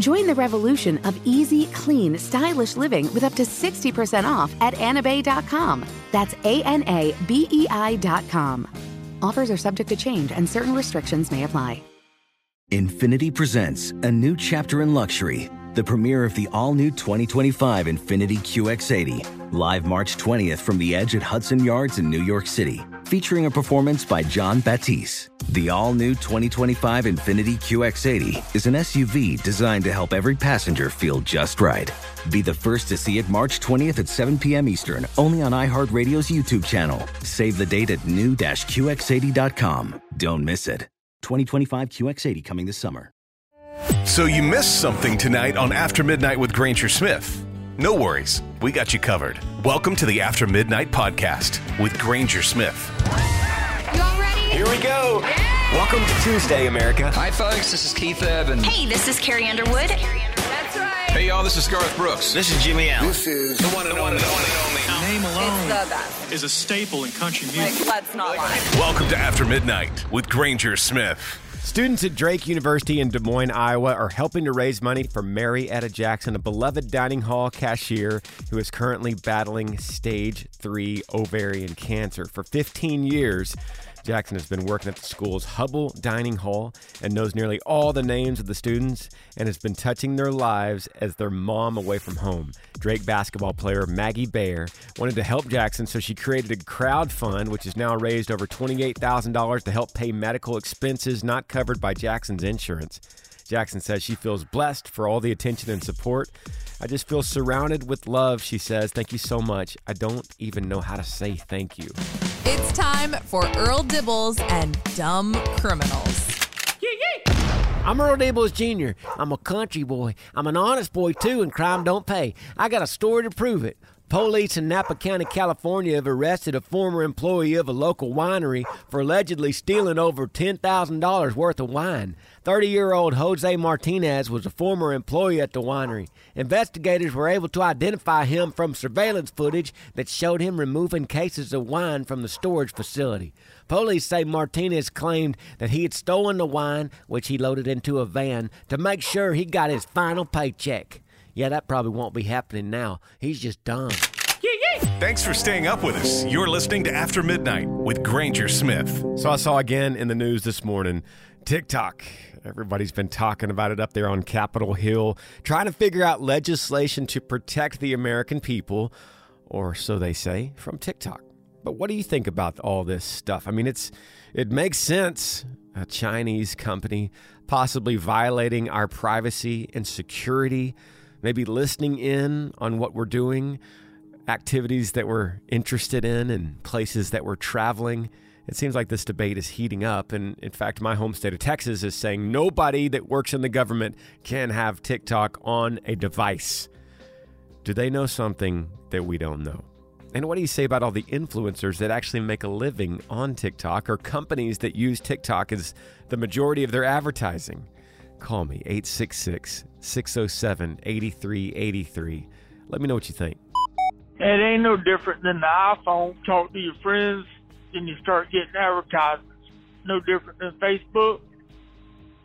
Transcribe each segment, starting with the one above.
Join the revolution of easy, clean, stylish living with up to 60% off at anabei.com. That's A N A B E I.com. Offers are subject to change and certain restrictions may apply. Infiniti presents a new chapter in luxury, the premiere of the all new 2025 Infiniti QX80, live March 20th from the edge at Hudson Yards in New York City, featuring a performance by Jon Batiste. The all new 2025 Infiniti QX80 is an SUV designed to help every passenger feel just right. Be the first to see it March 20th at 7 p.m. Eastern, only on iHeartRadio's YouTube channel. Save the date at new-QX80.com. Don't miss it. 2025 QX80 coming this summer. So you missed something tonight on After MidNite with Granger Smith. No worries, we got you covered. Welcome to the After MidNite podcast with Granger Smith. You all ready? Here we go. Welcome to Tuesday, America. Hi, folks. This is Keith Urban. Hey, this is Carrie Underwood. That's right. Hey, y'all. This is Garth Brooks. This is Jimmy Allen. This is the one and only. The one and only. Name alone It's the best. is a staple in country music. Like, let's not lie. Welcome to After MidNite with Granger Smith. Students at Drake University in Des Moines, Iowa are helping to raise money for Mary Etta Jackson, a beloved dining hall cashier who is currently battling stage 3 ovarian cancer. For 15 years, Jackson has been working at the school's Hubbell Dining Hall and knows nearly all the names of the students and has been touching their lives as their mom away from home. Drake basketball player Maggie Bayer wanted to help Jackson, so she created a crowd fund, which has now raised over $28,000 to help pay medical expenses not covered by Jackson's insurance. Jackson says she feels blessed for all the attention and support. I just feel surrounded with love, she says. Thank you so much. I don't even know how to say thank you. It's time for Earl Dibbles and Dumb Criminals. I'm Earl Dibbles Jr. I'm a country boy. I'm an honest boy, too, and crime don't pay. I got a story to prove it. Police in Napa County, California have arrested a former employee of a local winery for allegedly stealing over $10,000 worth of wine. 30 year old Jose Martinez was a former employee at the winery. Investigators were able to identify him from surveillance footage that showed him removing cases of wine from the storage facility. Police say Martinez claimed that he had stolen the wine, which he loaded into a van, to make sure he got his final paycheck. Yeah, that probably won't be happening now. He's just dumb. Thanks for staying up with us. You're listening to After MidNite with Granger Smith. So I saw again in the news this morning TikTok. Everybody's been talking about it up there on Capitol Hill, trying to figure out legislation to protect the American people, or so they say, from TikTok. But what do you think about all this stuff? I mean, it's it makes sense. A Chinese company possibly violating our privacy and security, maybe listening in on what we're doing, activities that we're interested in, and places that we're traveling. It seems like this debate is heating up. And in fact, my home state of Texas is saying nobody that works in the government can have TikTok on a device. Do they know something that we don't know? And what do you say about all the influencers that actually make a living on TikTok or companies that use TikTok as the majority of their advertising? Call me 866 607 8383. Let me know what you think. It ain't no different than the iPhone. Talk to your friends, then you start getting advertisements. No different than Facebook.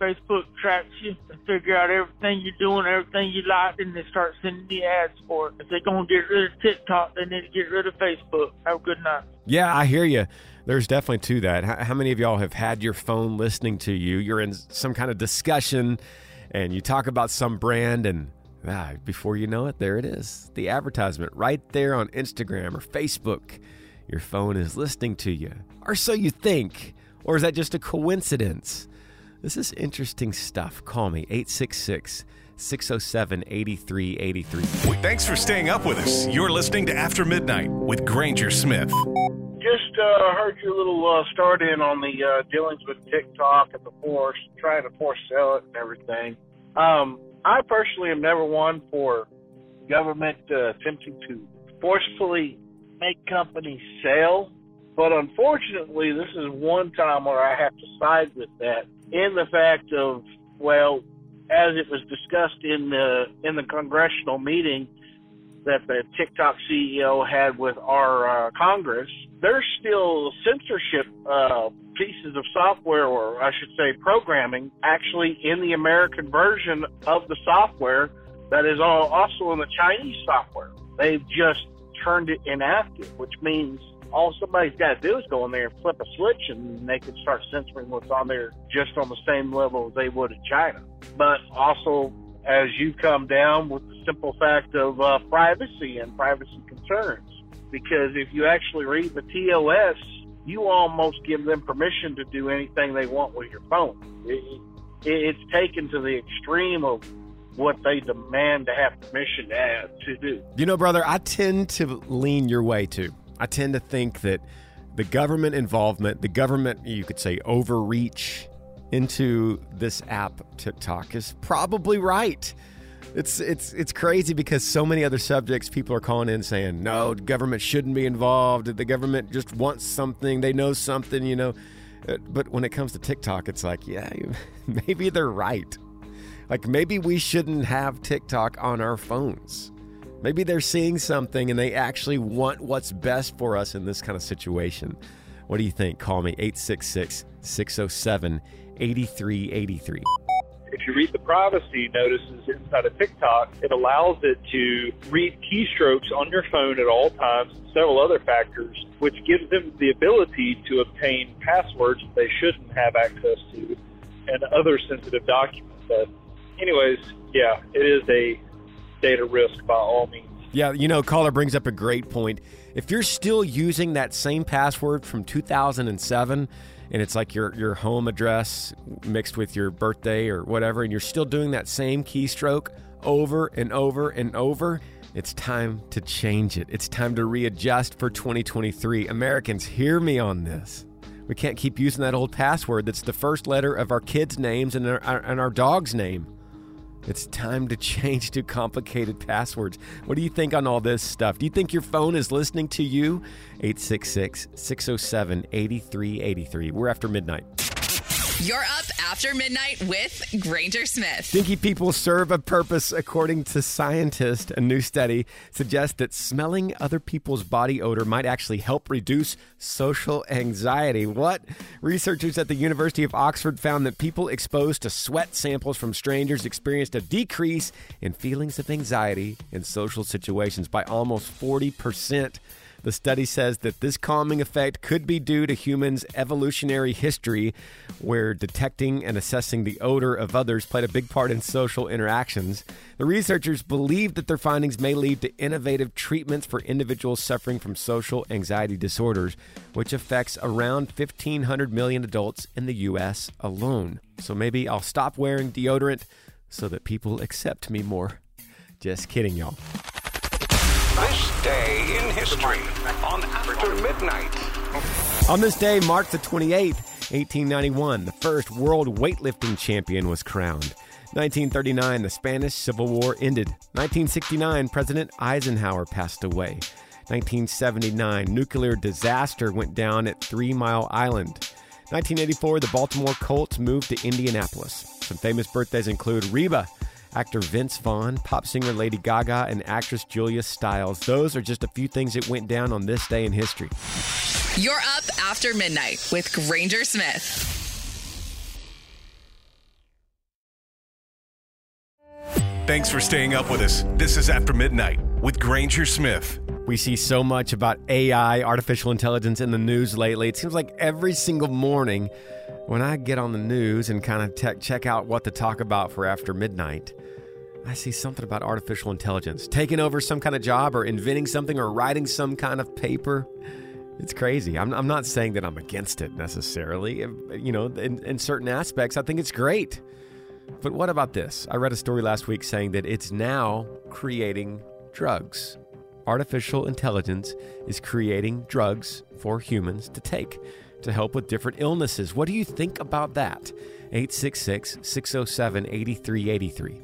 Facebook tracks you and figure out everything you're doing, everything you like, and they start sending you ads for it. If they're going to get rid of TikTok, they need to get rid of Facebook. Have a good night. Yeah, I hear you. There's definitely to that. How, many of y'all have had your phone listening to you? You're in some kind of discussion and you talk about some brand, and ah, before you know it, there it is the advertisement right there on Instagram or Facebook. Your phone is listening to you, or so you think. Or is that just a coincidence? This is interesting stuff. Call me 866 607 8383. Thanks for staying up with us. You're listening to After MidNite with Granger Smith. Just uh, heard your little uh, start in on the uh, dealings with TikTok and the force, trying to force sell it and everything. Um, I personally am never one for government uh, attempting to forcefully make companies sell, but unfortunately, this is one time where I have to side with that in the fact of well, as it was discussed in the in the congressional meeting that the TikTok CEO had with our uh, Congress, there's still censorship uh, pieces of software, or I should say, programming, actually in the American version of the software that is also in the Chinese software. They've just turned it inactive, which means all somebody's got to do is go in there and flip a switch and they can start censoring what's on there just on the same level as they would in China. But also, as you come down with the simple fact of uh, privacy and privacy concerns, because if you actually read the TOS, you almost give them permission to do anything they want with your phone. It, it, it's taken to the extreme of what they demand to have permission to, to do. You know, brother, I tend to lean your way too. I tend to think that the government involvement, the government, you could say, overreach into this app, TikTok, is probably right. It's it's it's crazy because so many other subjects people are calling in saying no, government shouldn't be involved. The government just wants something. They know something, you know. Uh, but when it comes to TikTok, it's like, yeah, maybe they're right. Like maybe we shouldn't have TikTok on our phones. Maybe they're seeing something and they actually want what's best for us in this kind of situation. What do you think? Call me 866 607 8383. You read the privacy notices inside of TikTok, it allows it to read keystrokes on your phone at all times and several other factors, which gives them the ability to obtain passwords they shouldn't have access to and other sensitive documents. But, anyways, yeah, it is a data risk by all means. Yeah, you know, caller brings up a great point. If you're still using that same password from 2007, and it's like your your home address mixed with your birthday or whatever and you're still doing that same keystroke over and over and over it's time to change it. It's time to readjust for 2023 americans hear me on this. We can't keep using that old password that's the first letter of our kids names and our, and our dog's name it's time to change to complicated passwords. What do you think on all this stuff? Do you think your phone is listening to you? 866 607 8383. We're after midnight. You're up after midnight with Granger Smith. Stinky people serve a purpose, according to scientists. A new study suggests that smelling other people's body odor might actually help reduce social anxiety. What? Researchers at the University of Oxford found that people exposed to sweat samples from strangers experienced a decrease in feelings of anxiety in social situations by almost 40%. The study says that this calming effect could be due to humans' evolutionary history, where detecting and assessing the odor of others played a big part in social interactions. The researchers believe that their findings may lead to innovative treatments for individuals suffering from social anxiety disorders, which affects around 1,500 million adults in the U.S. alone. So maybe I'll stop wearing deodorant so that people accept me more. Just kidding, y'all. This day in history on After MidNite. On this day, March the 28th, 1891, the first world weightlifting champion was crowned. 1939, the Spanish Civil War ended. 1969, President Eisenhower passed away. 1979, nuclear disaster went down at Three Mile Island. 1984, the Baltimore Colts moved to Indianapolis. Some famous birthdays include Reba, actor Vince Vaughn, pop singer Lady Gaga, and actress Julia Stiles. Those are just a few things that went down on this day in history. You're up after midnight with Granger Smith. Thanks for staying up with us. This is After MidNite with Granger Smith. We see so much about AI, artificial intelligence in the news lately. It seems like every single morning when I get on the news and kind of te- check out what to talk about for after midnight, I see something about artificial intelligence taking over some kind of job or inventing something or writing some kind of paper. It's crazy. I'm, I'm not saying that I'm against it necessarily. You know, in, in certain aspects, I think it's great. But what about this? I read a story last week saying that it's now creating drugs. Artificial intelligence is creating drugs for humans to take to help with different illnesses. What do you think about that? 866 607 8383.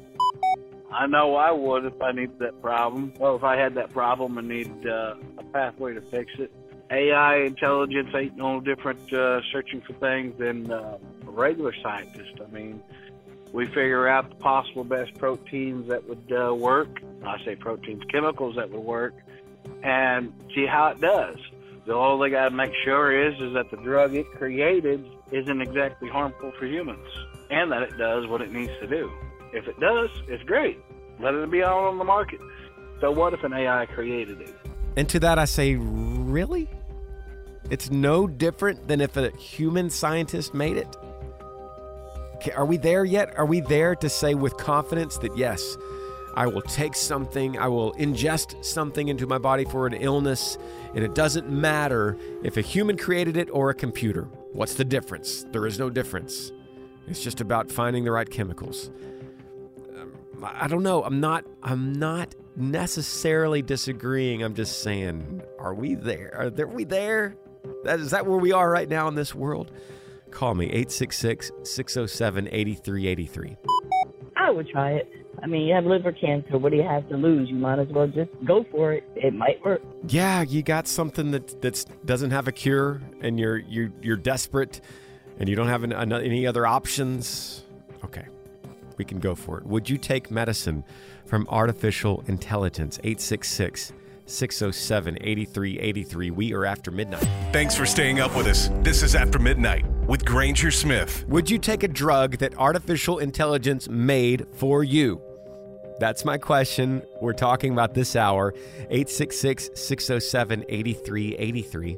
I know I would if I needed that problem. Well, if I had that problem and needed uh, a pathway to fix it. AI intelligence ain't no different uh, searching for things than uh, a regular scientist. I mean, we figure out the possible best proteins that would uh, work. I say proteins, chemicals that would work, and see how it does. The all they got to make sure is is that the drug it created isn't exactly harmful for humans, and that it does what it needs to do. If it does, it's great. Let it be out on the market. So what if an AI created it? And to that I say, really? It's no different than if a human scientist made it? Are we there yet? Are we there to say with confidence that yes, I will take something, I will ingest something into my body for an illness, and it doesn't matter if a human created it or a computer. What's the difference? There is no difference. It's just about finding the right chemicals. I don't know. I'm not I'm not necessarily disagreeing. I'm just saying, are we there? Are, there, are we there? That, is that where we are right now in this world? Call me 866 607 8383. I would try it. I mean, you have liver cancer. What do you have to lose? You might as well just go for it. It might work. Yeah, you got something that that doesn't have a cure, and you're you you're desperate, and you don't have an, an, any other options. Okay, we can go for it. Would you take medicine from artificial intelligence? 866 607 8383. We are after midnight. Thanks for staying up with us. This is After MidNite with Granger Smith. Would you take a drug that artificial intelligence made for you? That's my question. We're talking about this hour. 866 607 8383.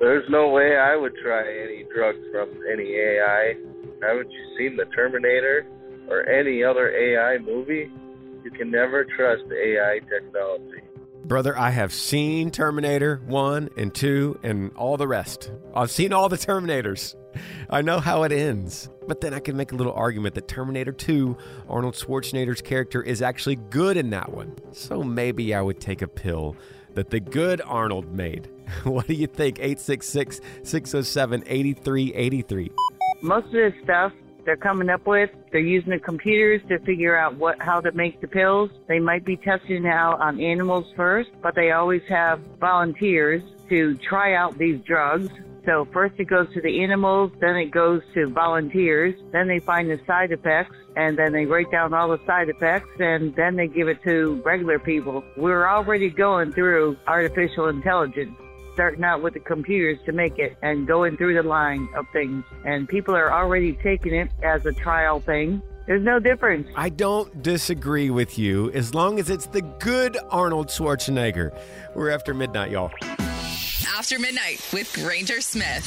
There's no way I would try any drugs from any AI. Haven't you seen The Terminator or any other AI movie? You can never trust AI technology. Brother, I have seen Terminator 1 and 2 and all the rest. I've seen all the Terminators. I know how it ends. But then I can make a little argument that Terminator 2, Arnold Schwarzenegger's character, is actually good in that one. So maybe I would take a pill that the good Arnold made. What do you think? 866 607 8383. Most of this stuff they're coming up with. They're using the computers to figure out what how to make the pills. They might be testing it out on animals first, but they always have volunteers to try out these drugs. So first it goes to the animals, then it goes to volunteers, then they find the side effects, and then they write down all the side effects, and then they give it to regular people. We're already going through artificial intelligence starting out with the computers to make it and going through the line of things. And people are already taking it as a trial thing. There's no difference. I don't disagree with you as long as it's the good Arnold Schwarzenegger. We're after midnight, y'all. After MidNite with Granger Smith.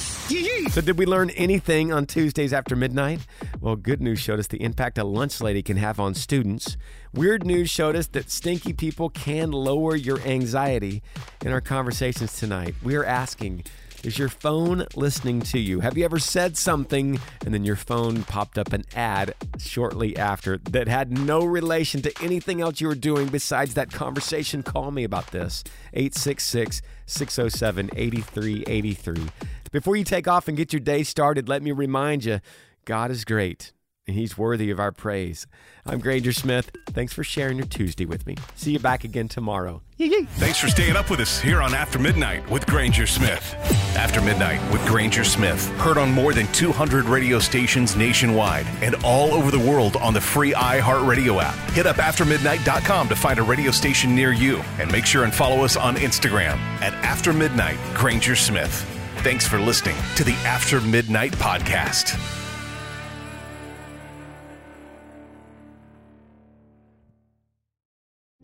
So, did we learn anything on Tuesdays after midnight? Well, good news showed us the impact a lunch lady can have on students. Weird news showed us that stinky people can lower your anxiety. In our conversations tonight, we are asking is your phone listening to you? Have you ever said something and then your phone popped up an ad shortly after that had no relation to anything else you were doing besides that conversation? Call me about this. 866 607 8383. Before you take off and get your day started, let me remind you God is great and He's worthy of our praise. I'm Granger Smith. Thanks for sharing your Tuesday with me. See you back again tomorrow. Thanks for staying up with us here on After MidNite with Granger Smith. After MidNite with Granger Smith. Heard on more than 200 radio stations nationwide and all over the world on the free iHeartRadio app. Hit up aftermidnight.com to find a radio station near you and make sure and follow us on Instagram at After MidNite Granger Smith. Thanks for listening to the After MidNite Podcast.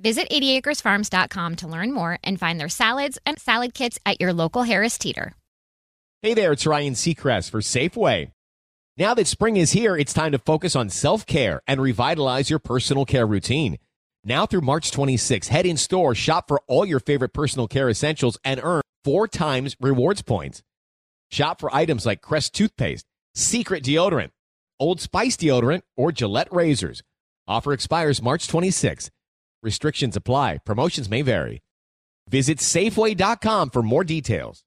Visit 80acresfarms.com to learn more and find their salads and salad kits at your local Harris Teeter. Hey there, it's Ryan Seacrest for Safeway. Now that spring is here, it's time to focus on self care and revitalize your personal care routine. Now through March 26, head in store, shop for all your favorite personal care essentials, and earn four times rewards points. Shop for items like Crest toothpaste, Secret deodorant, Old Spice deodorant, or Gillette razors. Offer expires March 26. Restrictions apply. Promotions may vary. Visit Safeway.com for more details.